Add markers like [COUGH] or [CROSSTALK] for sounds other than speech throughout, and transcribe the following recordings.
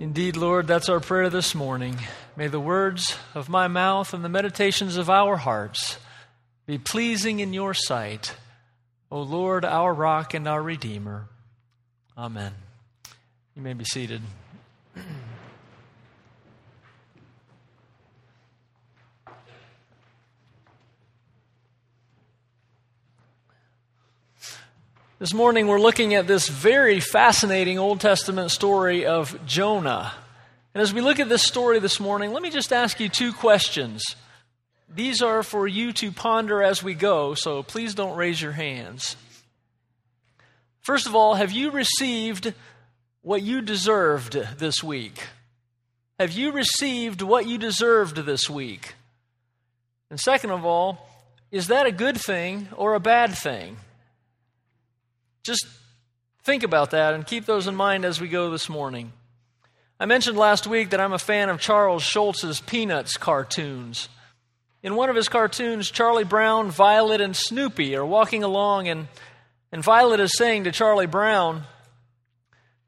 Indeed, Lord, that's our prayer this morning. May the words of my mouth and the meditations of our hearts be pleasing in your sight, O Lord, our rock and our Redeemer. Amen. You may be seated. [CLEARS THROAT] This morning we're looking at this very fascinating Old Testament story of Jonah. And as we look at this story this morning, let me just ask you two questions. These are for you to ponder as we go, so please don't raise your hands. First of all, have you received what you deserved this week? Have you received what you deserved this week? And second of all, is that a good thing or a bad thing? Just think about that and keep those in mind as we go this morning. I mentioned last week that I'm a fan of Charles Schulz's Peanuts cartoons. In one of his cartoons, Charlie Brown, Violet, and Snoopy are walking along, and, and Violet is saying to Charlie Brown,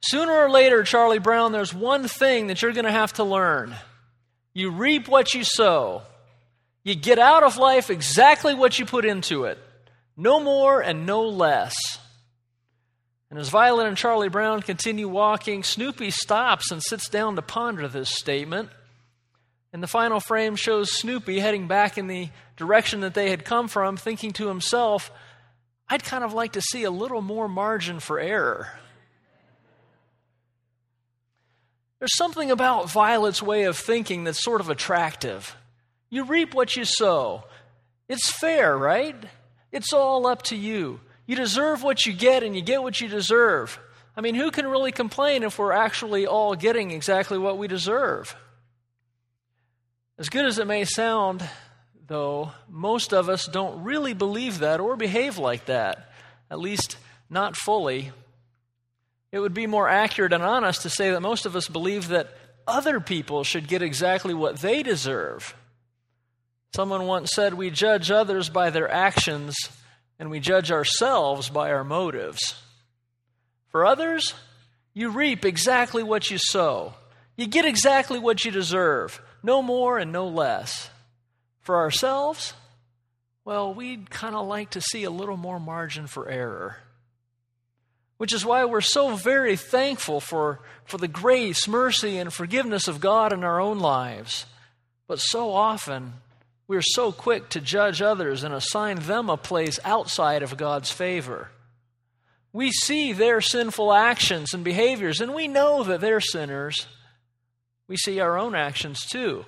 Sooner or later, Charlie Brown, there's one thing that you're going to have to learn. You reap what you sow. You get out of life exactly what you put into it. No more and no less. And as Violet and Charlie Brown continue walking, Snoopy stops and sits down to ponder this statement. And the final frame shows Snoopy heading back in the direction that they had come from, thinking to himself, I'd kind of like to see a little more margin for error. There's something about Violet's way of thinking that's sort of attractive. You reap what you sow. It's fair, right? It's all up to you. You deserve what you get, and you get what you deserve. I mean, who can really complain if we're actually all getting exactly what we deserve? As good as it may sound, though, most of us don't really believe that or behave like that, at least not fully. It would be more accurate and honest to say that most of us believe that other people should get exactly what they deserve. Someone once said, We judge others by their actions and we judge ourselves by our motives. For others, you reap exactly what you sow. You get exactly what you deserve, no more and no less. For ourselves, well, we'd kind of like to see a little more margin for error. Which is why we're so very thankful for, for the grace, mercy, and forgiveness of God in our own lives. But so often, we're so quick to judge others and assign them a place outside of God's favor. We see their sinful actions and behaviors, and we know that they're sinners. We see our own actions too.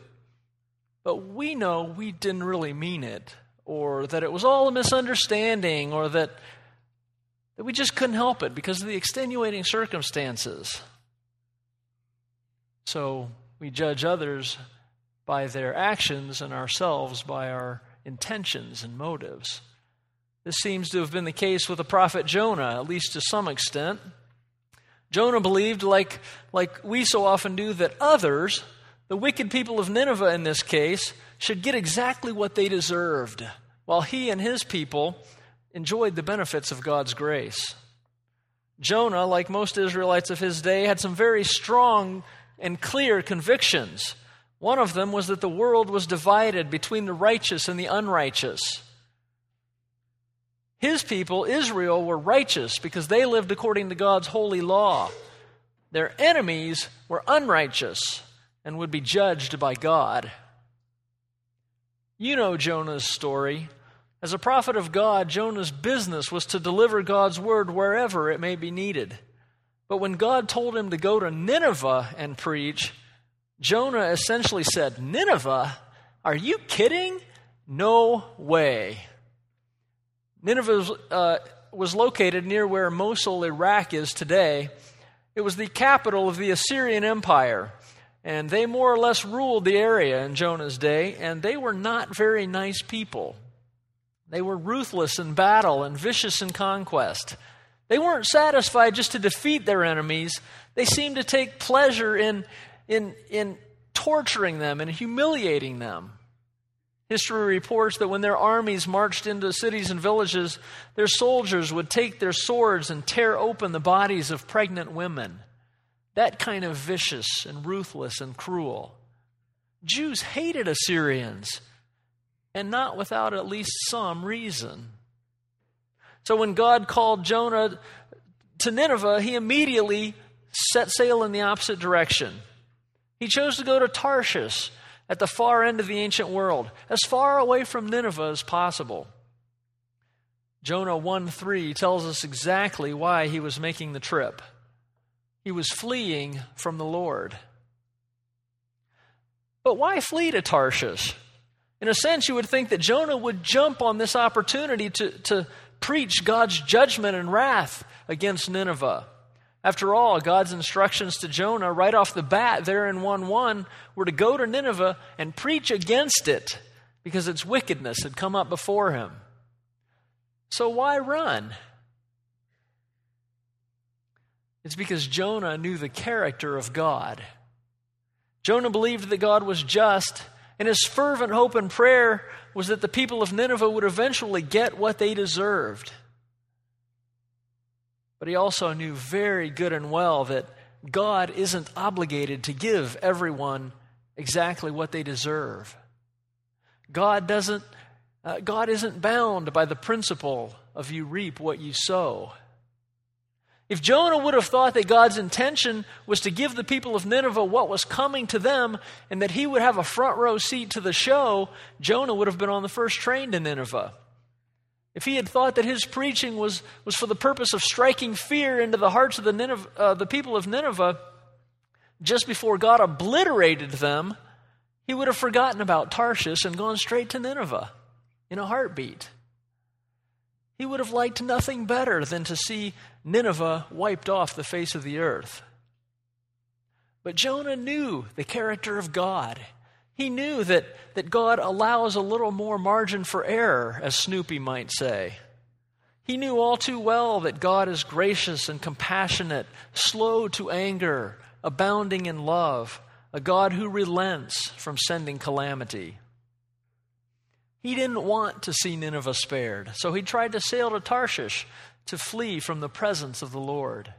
But we know we didn't really mean it, or that it was all a misunderstanding, or that, that we just couldn't help it because of the extenuating circumstances. So we judge others by their actions and ourselves by our intentions and motives. This seems to have been the case with the prophet Jonah, at least to some extent. Jonah believed, like, like we so often do, that others, the wicked people of Nineveh in this case, should get exactly what they deserved, while he and his people enjoyed the benefits of God's grace. Jonah, like most Israelites of his day, had some very strong and clear convictions one of them was that the world was divided between the righteous and the unrighteous. His people, Israel, were righteous because they lived according to God's holy law. Their enemies were unrighteous and would be judged by God. You know Jonah's story. As a prophet of God, Jonah's business was to deliver God's word wherever it may be needed. But when God told him to go to Nineveh and preach, Jonah essentially said, Nineveh? Are you kidding? No way. Nineveh uh, was located near where Mosul, Iraq is today. It was the capital of the Assyrian Empire, and they more or less ruled the area in Jonah's day, and they were not very nice people. They were ruthless in battle and vicious in conquest. They weren't satisfied just to defeat their enemies, they seemed to take pleasure in in, in torturing them and humiliating them. History reports that when their armies marched into cities and villages, their soldiers would take their swords and tear open the bodies of pregnant women. that kind of vicious and ruthless and cruel. Jews hated Assyrians, and not without at least some reason. So when God called Jonah to Nineveh, he immediately set sail in the opposite direction. He chose to go to Tarshish at the far end of the ancient world, as far away from Nineveh as possible. Jonah 1 3 tells us exactly why he was making the trip. He was fleeing from the Lord. But why flee to Tarshish? In a sense, you would think that Jonah would jump on this opportunity to, to preach God's judgment and wrath against Nineveh. After all, God's instructions to Jonah right off the bat there in 1 1 were to go to Nineveh and preach against it because its wickedness had come up before him. So why run? It's because Jonah knew the character of God. Jonah believed that God was just, and his fervent hope and prayer was that the people of Nineveh would eventually get what they deserved. But he also knew very good and well that God isn't obligated to give everyone exactly what they deserve. God doesn't uh, God isn't bound by the principle of you reap what you sow. If Jonah would have thought that God's intention was to give the people of Nineveh what was coming to them and that he would have a front row seat to the show, Jonah would have been on the first train to Nineveh. If he had thought that his preaching was, was for the purpose of striking fear into the hearts of the, Nineveh, uh, the people of Nineveh, just before God obliterated them, he would have forgotten about Tarshish and gone straight to Nineveh in a heartbeat. He would have liked nothing better than to see Nineveh wiped off the face of the earth. But Jonah knew the character of God. He knew that, that God allows a little more margin for error, as Snoopy might say. He knew all too well that God is gracious and compassionate, slow to anger, abounding in love, a God who relents from sending calamity. He didn't want to see Nineveh spared, so he tried to sail to Tarshish to flee from the presence of the Lord.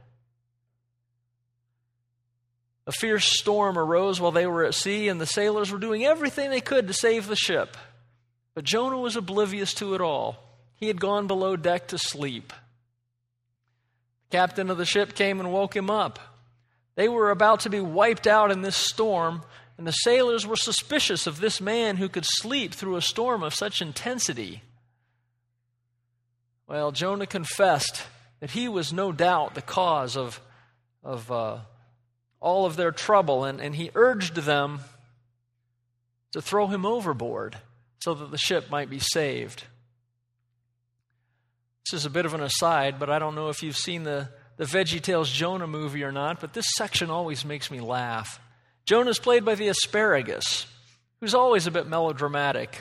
A fierce storm arose while they were at sea, and the sailors were doing everything they could to save the ship. But Jonah was oblivious to it all. He had gone below deck to sleep. The captain of the ship came and woke him up. They were about to be wiped out in this storm, and the sailors were suspicious of this man who could sleep through a storm of such intensity. Well, Jonah confessed that he was no doubt the cause of, of uh, all of their trouble, and, and he urged them to throw him overboard so that the ship might be saved. This is a bit of an aside, but I don't know if you've seen the, the Veggie Tales Jonah movie or not, but this section always makes me laugh. Jonah's played by the asparagus, who's always a bit melodramatic.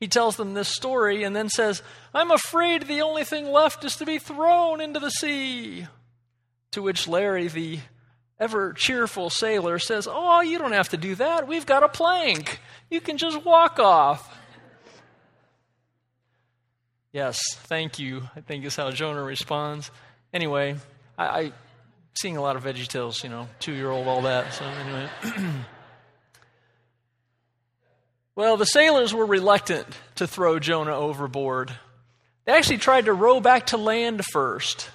He tells them this story and then says, I'm afraid the only thing left is to be thrown into the sea. To which Larry, the ever cheerful sailor says, Oh, you don't have to do that. We've got a plank. You can just walk off. Yes, thank you, I think is how Jonah responds. Anyway, I, I seeing a lot of Veggie Tales, you know, two year old, all that. So, anyway. [CLEARS THROAT] well, the sailors were reluctant to throw Jonah overboard. They actually tried to row back to land first.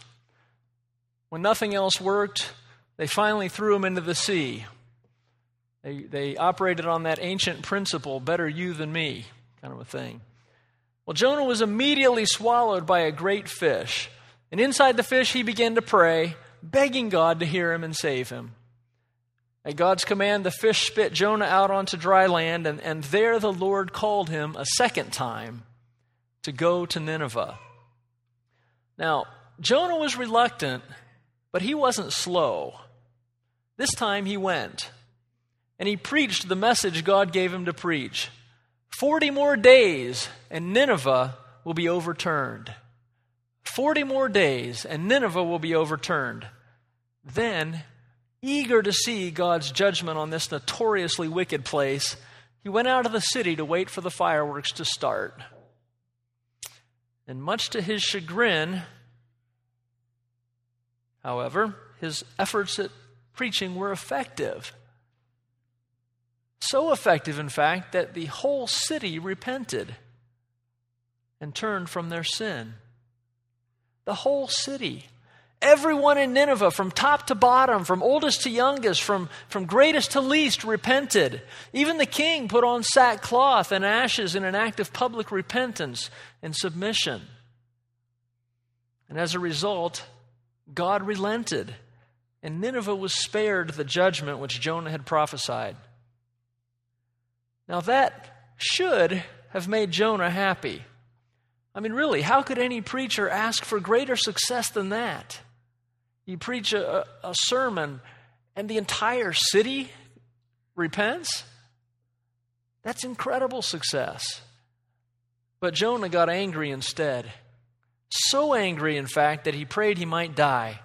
When nothing else worked, they finally threw him into the sea. They, they operated on that ancient principle better you than me kind of a thing. Well, Jonah was immediately swallowed by a great fish. And inside the fish, he began to pray, begging God to hear him and save him. At God's command, the fish spit Jonah out onto dry land, and, and there the Lord called him a second time to go to Nineveh. Now, Jonah was reluctant, but he wasn't slow. This time he went and he preached the message God gave him to preach. Forty more days and Nineveh will be overturned. Forty more days and Nineveh will be overturned. Then, eager to see God's judgment on this notoriously wicked place, he went out of the city to wait for the fireworks to start. And much to his chagrin, however, his efforts at preaching were effective. So effective, in fact, that the whole city repented and turned from their sin. The whole city. Everyone in Nineveh, from top to bottom, from oldest to youngest, from, from greatest to least, repented. Even the king put on sackcloth and ashes in an act of public repentance and submission. And as a result, God relented, and Nineveh was spared the judgment which Jonah had prophesied. Now, that should have made Jonah happy. I mean, really, how could any preacher ask for greater success than that? You preach a, a sermon and the entire city repents? That's incredible success. But Jonah got angry instead. So angry, in fact, that he prayed he might die.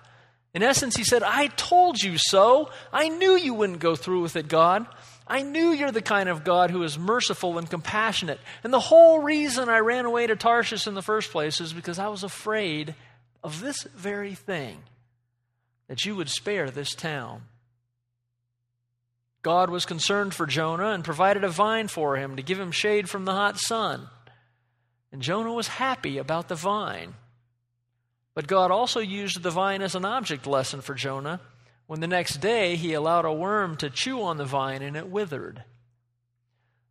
In essence, he said, I told you so. I knew you wouldn't go through with it, God. I knew you're the kind of God who is merciful and compassionate. And the whole reason I ran away to Tarshish in the first place is because I was afraid of this very thing that you would spare this town. God was concerned for Jonah and provided a vine for him to give him shade from the hot sun. And Jonah was happy about the vine. But God also used the vine as an object lesson for Jonah when the next day he allowed a worm to chew on the vine and it withered.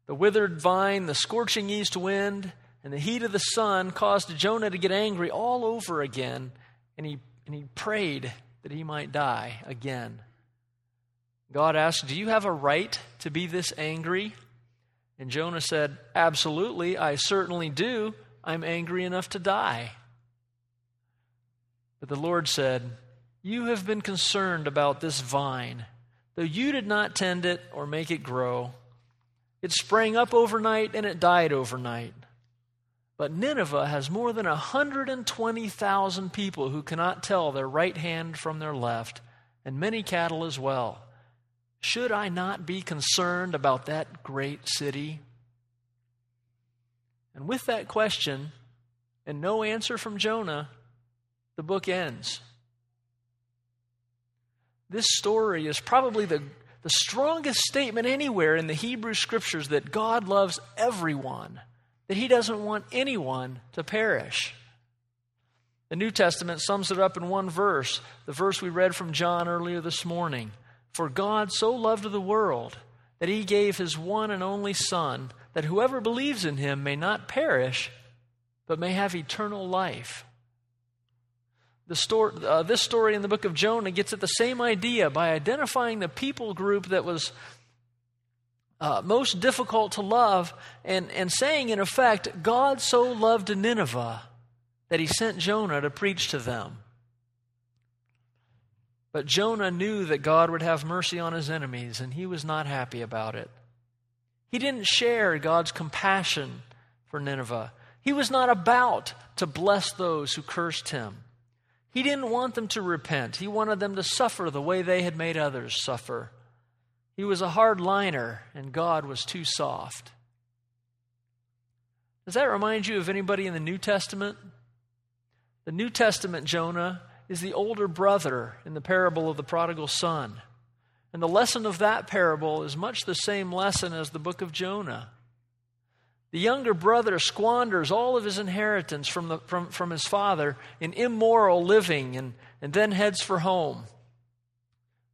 The withered vine, the scorching east wind, and the heat of the sun caused Jonah to get angry all over again, and he, and he prayed that he might die again. God asked, Do you have a right to be this angry? And Jonah said, Absolutely, I certainly do. I'm angry enough to die. But the Lord said, you have been concerned about this vine, though you did not tend it or make it grow. It sprang up overnight and it died overnight. But Nineveh has more than 120,000 people who cannot tell their right hand from their left, and many cattle as well. Should I not be concerned about that great city? And with that question, and no answer from Jonah, the book ends. This story is probably the, the strongest statement anywhere in the Hebrew scriptures that God loves everyone, that He doesn't want anyone to perish. The New Testament sums it up in one verse, the verse we read from John earlier this morning. For God so loved the world that He gave His one and only Son, that whoever believes in Him may not perish, but may have eternal life. The story, uh, this story in the book of Jonah gets at the same idea by identifying the people group that was uh, most difficult to love and, and saying, in effect, God so loved Nineveh that he sent Jonah to preach to them. But Jonah knew that God would have mercy on his enemies, and he was not happy about it. He didn't share God's compassion for Nineveh. He was not about to bless those who cursed him. He didn't want them to repent. He wanted them to suffer the way they had made others suffer. He was a hard liner, and God was too soft. Does that remind you of anybody in the New Testament? The New Testament Jonah is the older brother in the parable of the prodigal son. And the lesson of that parable is much the same lesson as the book of Jonah. The younger brother squanders all of his inheritance from, the, from, from his father in immoral living and, and then heads for home.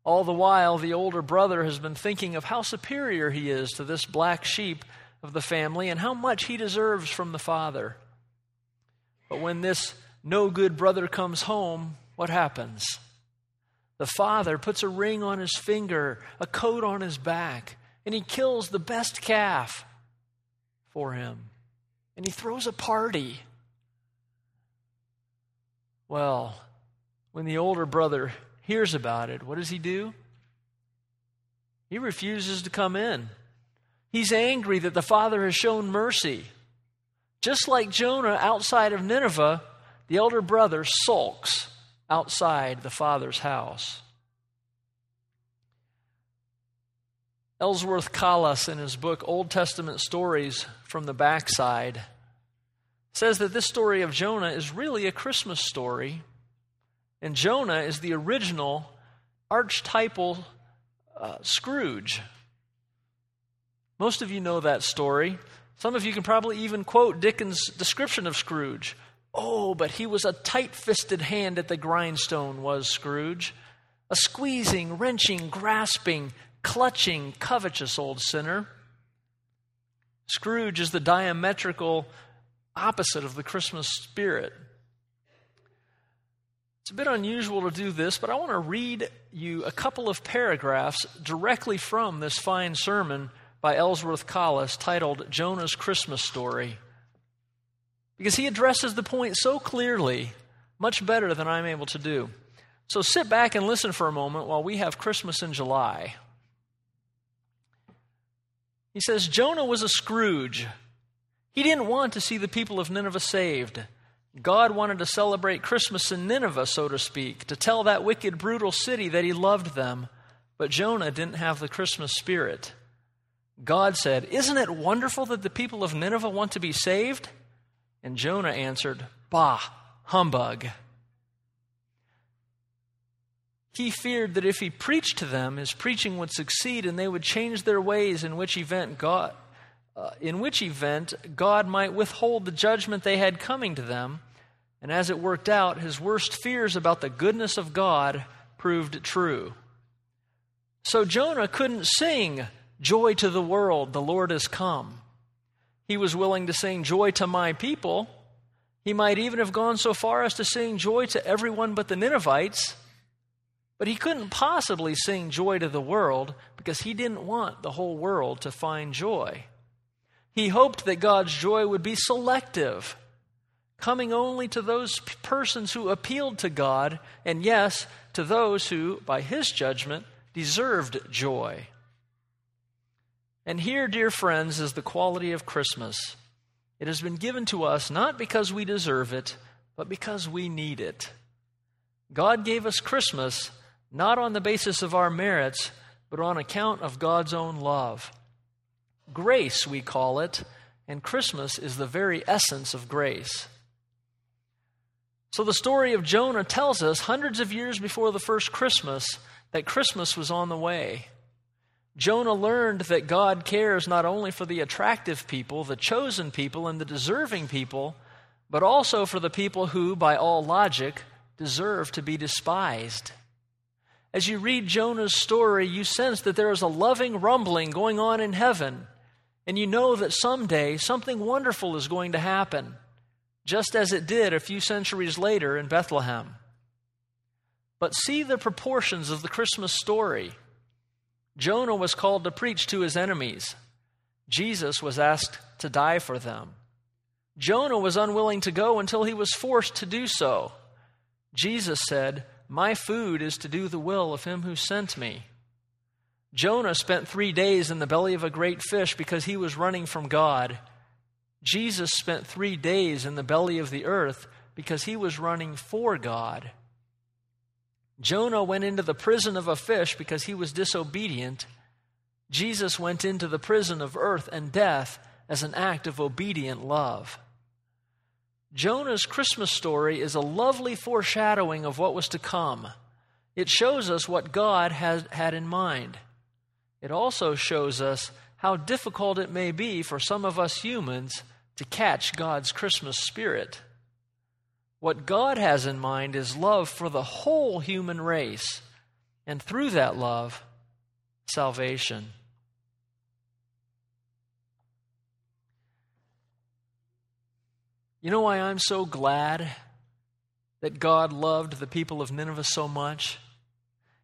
All the while, the older brother has been thinking of how superior he is to this black sheep of the family and how much he deserves from the father. But when this no good brother comes home, what happens? The father puts a ring on his finger, a coat on his back, and he kills the best calf for him. And he throws a party. Well, when the older brother hears about it, what does he do? He refuses to come in. He's angry that the father has shown mercy. Just like Jonah outside of Nineveh, the elder brother sulks outside the father's house. Ellsworth Kalas, in his book Old Testament Stories from the Backside, says that this story of Jonah is really a Christmas story, and Jonah is the original archetypal uh, Scrooge. Most of you know that story. Some of you can probably even quote Dickens' description of Scrooge. Oh, but he was a tight fisted hand at the grindstone, was Scrooge. A squeezing, wrenching, grasping, clutching, covetous old sinner. Scrooge is the diametrical opposite of the Christmas spirit. It's a bit unusual to do this, but I want to read you a couple of paragraphs directly from this fine sermon by Ellsworth Kalas titled Jonah's Christmas Story. Because he addresses the point so clearly, much better than I'm able to do. So sit back and listen for a moment while we have Christmas in July. He says Jonah was a Scrooge. He didn't want to see the people of Nineveh saved. God wanted to celebrate Christmas in Nineveh, so to speak, to tell that wicked, brutal city that he loved them. But Jonah didn't have the Christmas spirit. God said, Isn't it wonderful that the people of Nineveh want to be saved? And Jonah answered, Bah, humbug. He feared that if he preached to them, his preaching would succeed and they would change their ways, in which event God, uh, in which event God might withhold the judgment they had coming to them. And as it worked out, his worst fears about the goodness of God proved true. So Jonah couldn't sing, Joy to the world, the Lord has come. He was willing to sing joy to my people. He might even have gone so far as to sing joy to everyone but the Ninevites. But he couldn't possibly sing joy to the world because he didn't want the whole world to find joy. He hoped that God's joy would be selective, coming only to those persons who appealed to God, and yes, to those who, by his judgment, deserved joy. And here, dear friends, is the quality of Christmas. It has been given to us not because we deserve it, but because we need it. God gave us Christmas not on the basis of our merits, but on account of God's own love. Grace, we call it, and Christmas is the very essence of grace. So the story of Jonah tells us hundreds of years before the first Christmas that Christmas was on the way. Jonah learned that God cares not only for the attractive people, the chosen people, and the deserving people, but also for the people who, by all logic, deserve to be despised. As you read Jonah's story, you sense that there is a loving rumbling going on in heaven and you know that someday something wonderful is going to happen, just as it did a few centuries later in Bethlehem. But see the proportions of the Christmas story. Jonah was called to preach to his enemies. Jesus was asked to die for them. Jonah was unwilling to go until he was forced to do so. Jesus said, My food is to do the will of him who sent me. Jonah spent three days in the belly of a great fish because he was running from God. Jesus spent three days in the belly of the earth because he was running for God. Jonah went into the prison of a fish because he was disobedient. Jesus went into the prison of earth and death as an act of obedient love. Jonah's Christmas story is a lovely foreshadowing of what was to come. It shows us what God has had in mind. It also shows us how difficult it may be for some of us humans to catch God's Christmas spirit. What God has in mind is love for the whole human race, and through that love, salvation. You know why I'm so glad that God loved the people of Nineveh so much?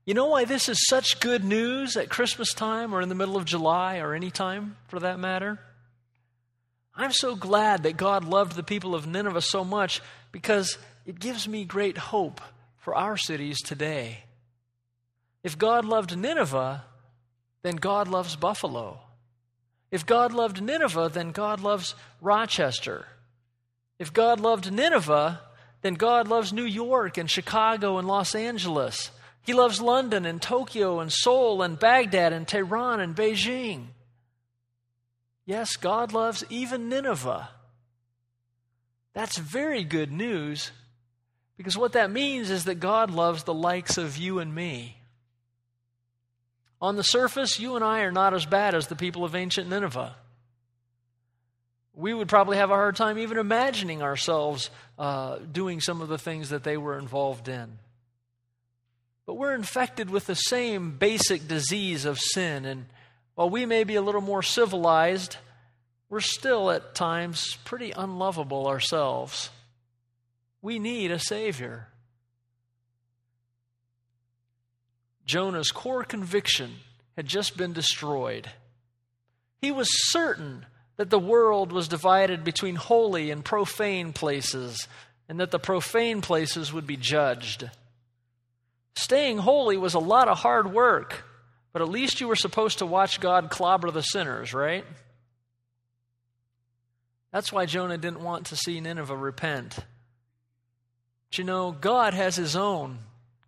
You know why this is such good news at Christmas time or in the middle of July or any time for that matter? I'm so glad that God loved the people of Nineveh so much because it gives me great hope for our cities today. If God loved Nineveh, then God loves Buffalo. If God loved Nineveh, then God loves Rochester. If God loved Nineveh, then God loves New York and Chicago and Los Angeles. He loves London and Tokyo and Seoul and Baghdad and Tehran and Beijing. Yes, God loves even Nineveh. That's very good news because what that means is that God loves the likes of you and me. On the surface, you and I are not as bad as the people of ancient Nineveh. We would probably have a hard time even imagining ourselves uh, doing some of the things that they were involved in. But we're infected with the same basic disease of sin, and while we may be a little more civilized, we're still at times pretty unlovable ourselves. We need a Savior. Jonah's core conviction had just been destroyed. He was certain that the world was divided between holy and profane places, and that the profane places would be judged. Staying holy was a lot of hard work, but at least you were supposed to watch God clobber the sinners, right? That's why Jonah didn't want to see Nineveh repent. But you know, God has his own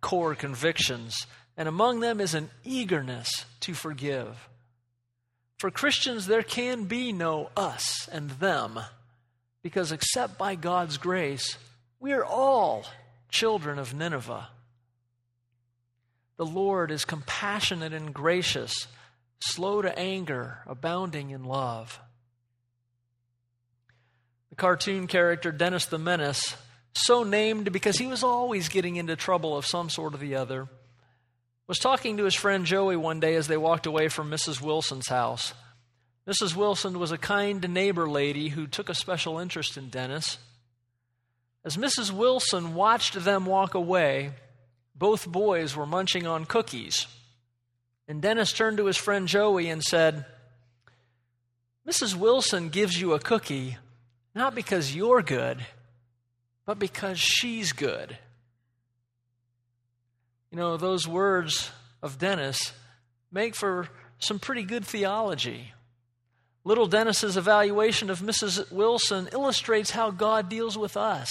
core convictions, and among them is an eagerness to forgive. For Christians, there can be no us and them, because except by God's grace, we are all children of Nineveh. The Lord is compassionate and gracious, slow to anger, abounding in love. The cartoon character Dennis the Menace, so named because he was always getting into trouble of some sort or the other, was talking to his friend Joey one day as they walked away from Mrs. Wilson's house. Mrs. Wilson was a kind neighbor lady who took a special interest in Dennis. As Mrs. Wilson watched them walk away, both boys were munching on cookies. And Dennis turned to his friend Joey and said, Mrs. Wilson gives you a cookie not because you're good, but because she's good. You know, those words of Dennis make for some pretty good theology. Little Dennis's evaluation of Mrs. Wilson illustrates how God deals with us.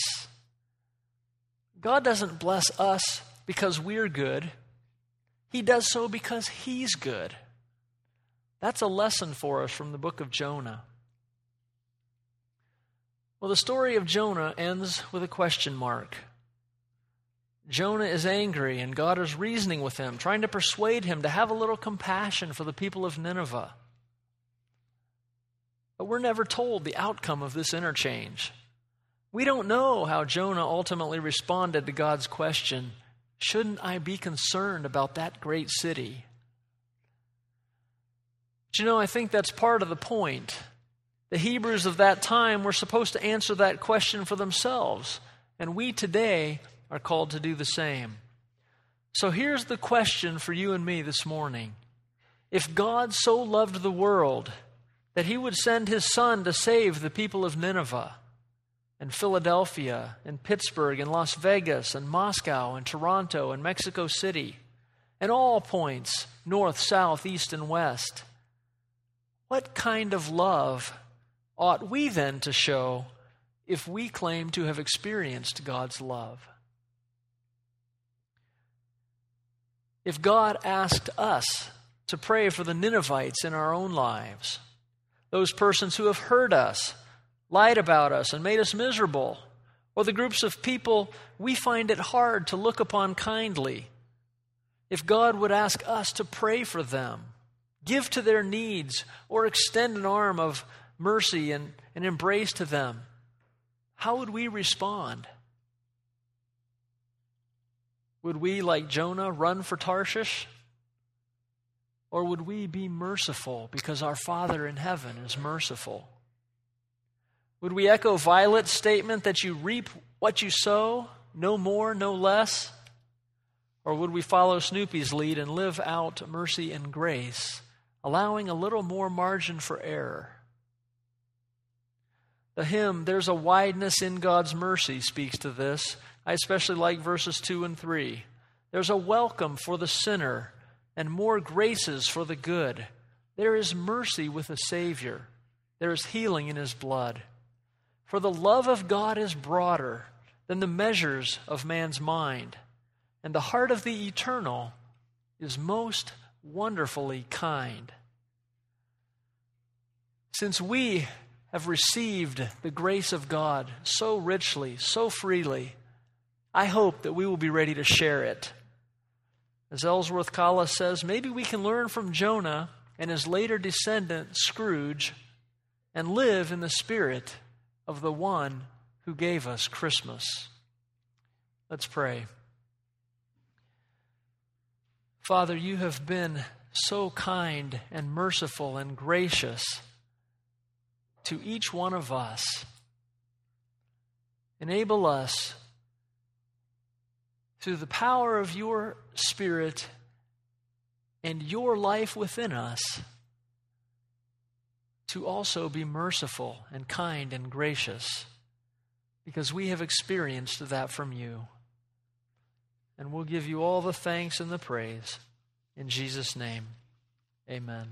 God doesn't bless us because we're good. He does so because He's good. That's a lesson for us from the book of Jonah. Well, the story of Jonah ends with a question mark. Jonah is angry, and God is reasoning with him, trying to persuade him to have a little compassion for the people of Nineveh. But we're never told the outcome of this interchange. We don't know how Jonah ultimately responded to God's question Shouldn't I be concerned about that great city? But you know, I think that's part of the point. The Hebrews of that time were supposed to answer that question for themselves, and we today are called to do the same. So here's the question for you and me this morning If God so loved the world that he would send his son to save the people of Nineveh, and Philadelphia and Pittsburgh and Las Vegas and Moscow and Toronto and Mexico City and all points north, south, east, and west. What kind of love ought we then to show if we claim to have experienced God's love? If God asked us to pray for the Ninevites in our own lives, those persons who have hurt us, lied about us, and made us miserable, or the groups of people we find it hard to look upon kindly, if God would ask us to pray for them, give to their needs, or extend an arm of mercy and an embrace to them, how would we respond? Would we, like Jonah, run for Tarshish? Or would we be merciful because our Father in heaven is merciful? Would we echo Violet's statement that you reap what you sow, no more, no less? Or would we follow Snoopy's lead and live out mercy and grace, allowing a little more margin for error? The hymn, There's a Wideness in God's Mercy, speaks to this. I especially like verses 2 and 3. There's a welcome for the sinner and more graces for the good. There is mercy with the Savior, there is healing in His blood. For the love of God is broader than the measures of man's mind, and the heart of the eternal is most wonderfully kind. Since we have received the grace of God so richly, so freely, I hope that we will be ready to share it. As Ellsworth Kalas says, maybe we can learn from Jonah and his later descendant, Scrooge, and live in the spirit of the one who gave us Christmas. Let's pray. Father, you have been so kind and merciful and gracious to each one of us. Enable us through the power of your Spirit and your life within us to also be merciful and kind and gracious because we have experienced that from you. And we'll give you all the thanks and the praise. In Jesus' name, amen.